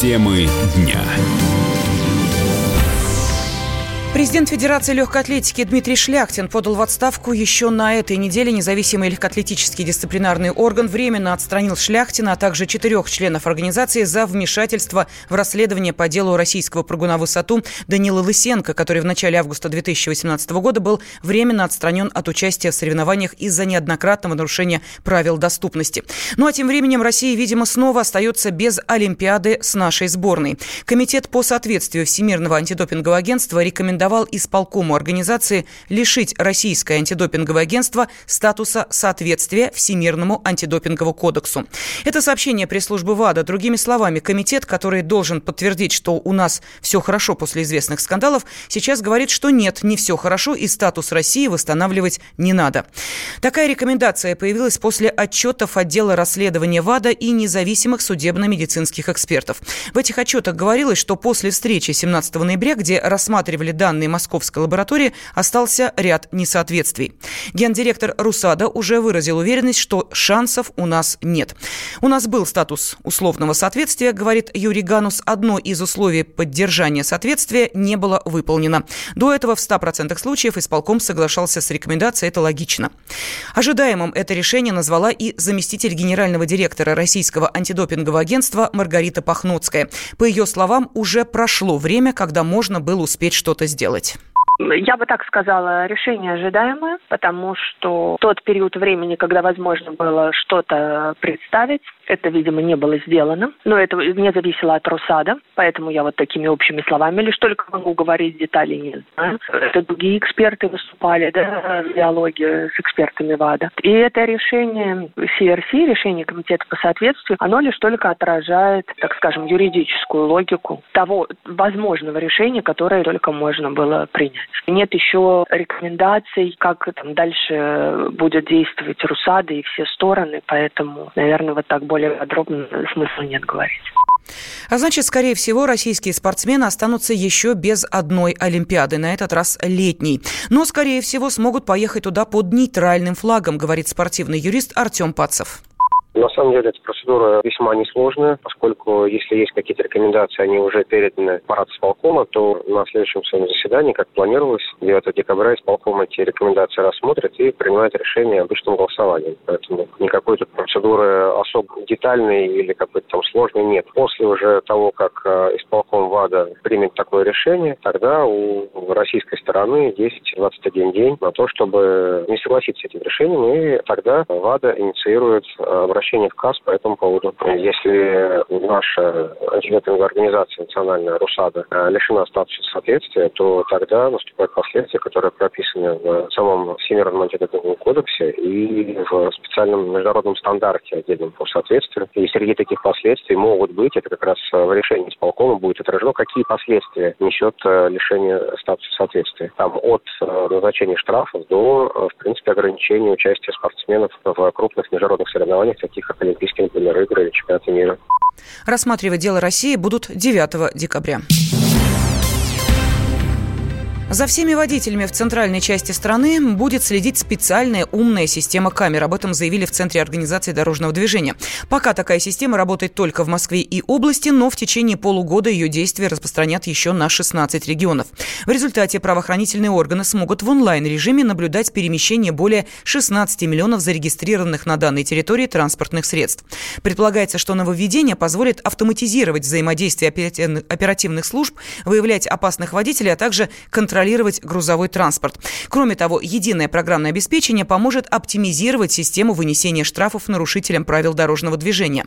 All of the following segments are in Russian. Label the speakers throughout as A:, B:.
A: Темы дня.
B: Президент Федерации легкой атлетики Дмитрий Шляхтин подал в отставку еще на этой неделе. Независимый легкоатлетический дисциплинарный орган временно отстранил Шляхтина, а также четырех членов организации за вмешательство в расследование по делу российского прыгуна высоту Данила Лысенко, который в начале августа 2018 года был временно отстранен от участия в соревнованиях из-за неоднократного нарушения правил доступности. Ну а тем временем Россия, видимо, снова остается без Олимпиады с нашей сборной. Комитет по соответствию Всемирного антидопингового агентства рекомендовал рекомендовал исполкому организации лишить Российское антидопинговое агентство статуса соответствия Всемирному антидопинговому кодексу. Это сообщение пресс-службы ВАДА. Другими словами, комитет, который должен подтвердить, что у нас все хорошо после известных скандалов, сейчас говорит, что нет, не все хорошо и статус России восстанавливать не надо. Такая рекомендация появилась после отчетов отдела расследования ВАДА и независимых судебно-медицинских экспертов. В этих отчетах говорилось, что после встречи 17 ноября, где рассматривали данные данные московской лаборатории остался ряд несоответствий. Гендиректор РУСАДА уже выразил уверенность, что шансов у нас нет. У нас был статус условного соответствия, говорит Юрий Ганус. Одно из условий поддержания соответствия не было выполнено. До этого в 100% случаев исполком соглашался с рекомендацией, это логично. Ожидаемым это решение назвала и заместитель генерального директора Российского антидопингового агентства Маргарита Пахноцкая. По ее словам, уже прошло время, когда можно было успеть что-то сделать сделать?
C: Я бы так сказала, решение ожидаемое, потому что тот период времени, когда возможно было что-то представить, это, видимо, не было сделано. Но это не зависело от Росада, поэтому я вот такими общими словами лишь только могу говорить, детали не знаю. Это другие эксперты выступали, да, в диалоге с экспертами ВАДА. И это решение CRC, решение Комитета по соответствию, оно лишь только отражает, так скажем, юридическую логику того возможного решения, которое только можно было принять. Нет еще рекомендаций, как там, дальше будет действовать Русада и все стороны, поэтому, наверное, вот так более подробно смысла нет говорить.
B: А значит, скорее всего, российские спортсмены останутся еще без одной Олимпиады, на этот раз летней. Но, скорее всего, смогут поехать туда под нейтральным флагом, говорит спортивный юрист Артем Пацев.
D: На самом деле эта процедура весьма несложная, поскольку если есть какие-то рекомендации, они уже переданы аппарат исполкома, то на следующем своем заседании, как планировалось, 9 декабря исполком эти рекомендации рассмотрит и принимает решение обычным голосованием. Поэтому никакой тут процедуры особо детальной или какой-то там сложной нет. После уже того, как э, исполком ВАДА примет такое решение, тогда у российской стороны есть 21 день на то, чтобы не согласиться с этим решением, и тогда ВАДА инициирует э, обращение обращение в КАС по этому поводу. Если наша антидопинговая организация национальная РУСАДА э, лишена статуса соответствия, то тогда наступают последствия, которые прописаны в самом Всемирном антидопинговом кодексе и в специальном международном стандарте отдельном по соответствию. И среди таких последствий могут быть, это как раз в решении исполкома будет отражено, какие последствия несет э, лишение статуса соответствия. Там от э, назначения штрафов до, в принципе, ограничения участия спортсменов в крупных международных соревнованиях, таких таких как Олимпийские, например, игры или чемпионаты мира.
B: Рассматривать дело России будут 9 декабря. За всеми водителями в центральной части страны будет следить специальная умная система камер. Об этом заявили в Центре организации дорожного движения. Пока такая система работает только в Москве и области, но в течение полугода ее действия распространят еще на 16 регионов. В результате правоохранительные органы смогут в онлайн-режиме наблюдать перемещение более 16 миллионов зарегистрированных на данной территории транспортных средств. Предполагается, что нововведение позволит автоматизировать взаимодействие оперативных служб, выявлять опасных водителей, а также контролировать контролировать грузовой транспорт. Кроме того, единое программное обеспечение поможет оптимизировать систему вынесения штрафов нарушителям правил дорожного движения.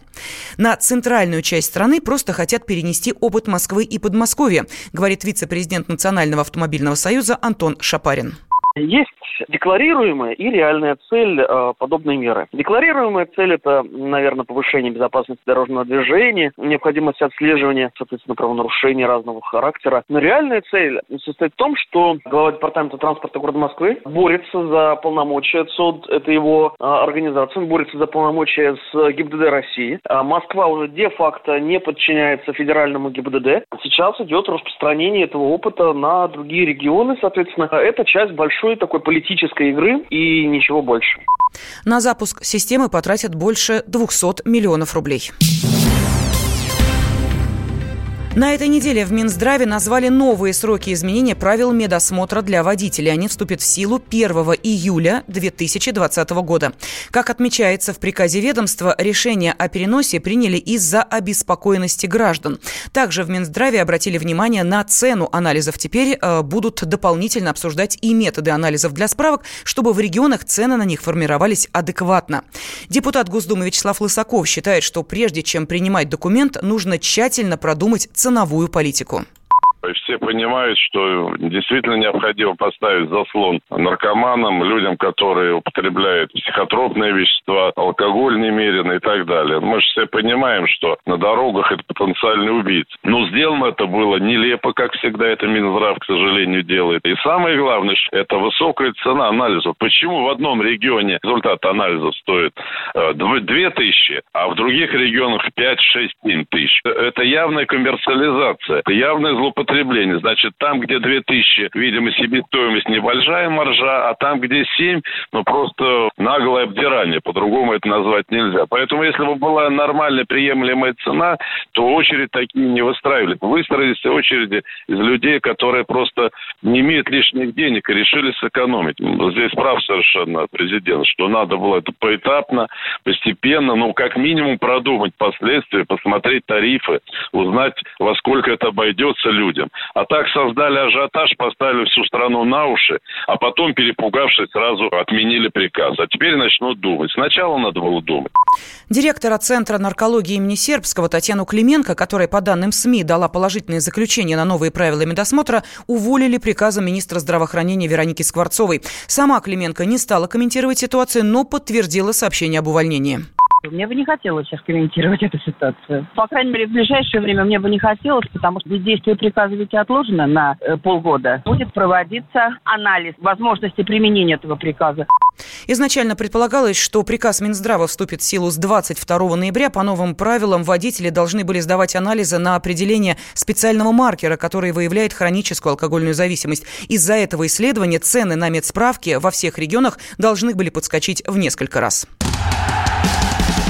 B: На центральную часть страны просто хотят перенести опыт Москвы и Подмосковья, говорит вице-президент Национального автомобильного союза Антон Шапарин.
E: Есть декларируемая и реальная цель э, подобной меры. Декларируемая цель – это, наверное, повышение безопасности дорожного движения, необходимость отслеживания, соответственно, правонарушений разного характера. Но реальная цель состоит в том, что глава департамента транспорта города Москвы борется за полномочия СОД, это его э, организация, он борется за полномочия с ГИБДД России. А Москва уже де-факто не подчиняется федеральному ГИБДД. Сейчас идет распространение этого опыта на другие регионы, соответственно, это часть большой такой политики политической игры и ничего больше.
B: На запуск системы потратят больше 200 миллионов рублей. На этой неделе в Минздраве назвали новые сроки изменения правил медосмотра для водителей. Они вступят в силу 1 июля 2020 года. Как отмечается в приказе ведомства, решение о переносе приняли из-за обеспокоенности граждан. Также в Минздраве обратили внимание на цену анализов. Теперь э, будут дополнительно обсуждать и методы анализов для справок, чтобы в регионах цены на них формировались адекватно. Депутат Госдумы Вячеслав Лысаков считает, что прежде чем принимать документ, нужно тщательно продумать ценовую политику.
A: Все понимают, что действительно необходимо поставить заслон наркоманам, людям, которые употребляют психотропные вещества, алкоголь немерено и так далее. Мы же все понимаем, что на дорогах это потенциальный убийц. Но сделано это было нелепо, как всегда это Минздрав, к сожалению, делает. И самое главное, это высокая цена анализов. Почему в одном регионе результат анализов стоит э, 2 тысячи, а в других регионах 5, 6, 7 тысяч? Это явная коммерциализация, это явное злоупотребление потребления. Значит, там, где 2000, видимо, себестоимость небольшая маржа, а там, где 7, ну, просто наглое обдирание. По-другому это назвать нельзя. Поэтому, если бы была нормальная, приемлемая цена, то очередь такие не выстраивали. Выстроились очереди из людей, которые просто не имеют лишних денег и решили сэкономить. Здесь прав совершенно президент, что надо было это поэтапно, постепенно, ну, как минимум продумать последствия, посмотреть тарифы, узнать, во сколько это обойдется людям людям. А так создали ажиотаж, поставили всю страну на уши, а потом, перепугавшись, сразу отменили приказ. А теперь начнут думать. Сначала надо было думать.
B: Директора Центра наркологии имени Сербского Татьяну Клименко, которая, по данным СМИ, дала положительное заключение на новые правила медосмотра, уволили приказом министра здравоохранения Вероники Скворцовой. Сама Клименко не стала комментировать ситуацию, но подтвердила сообщение об увольнении.
F: Мне бы не хотелось сейчас комментировать эту ситуацию. По крайней мере, в ближайшее время мне бы не хотелось, потому что действие приказа ведь отложено на э, полгода. Будет проводиться анализ возможности применения этого приказа.
B: Изначально предполагалось, что приказ Минздрава вступит в силу с 22 ноября. По новым правилам водители должны были сдавать анализы на определение специального маркера, который выявляет хроническую алкогольную зависимость. Из-за этого исследования цены на медсправки во всех регионах должны были подскочить в несколько раз.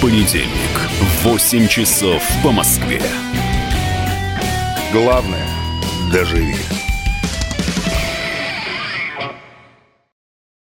G: понедельник в 8 часов по Москве.
H: Главное – доживи.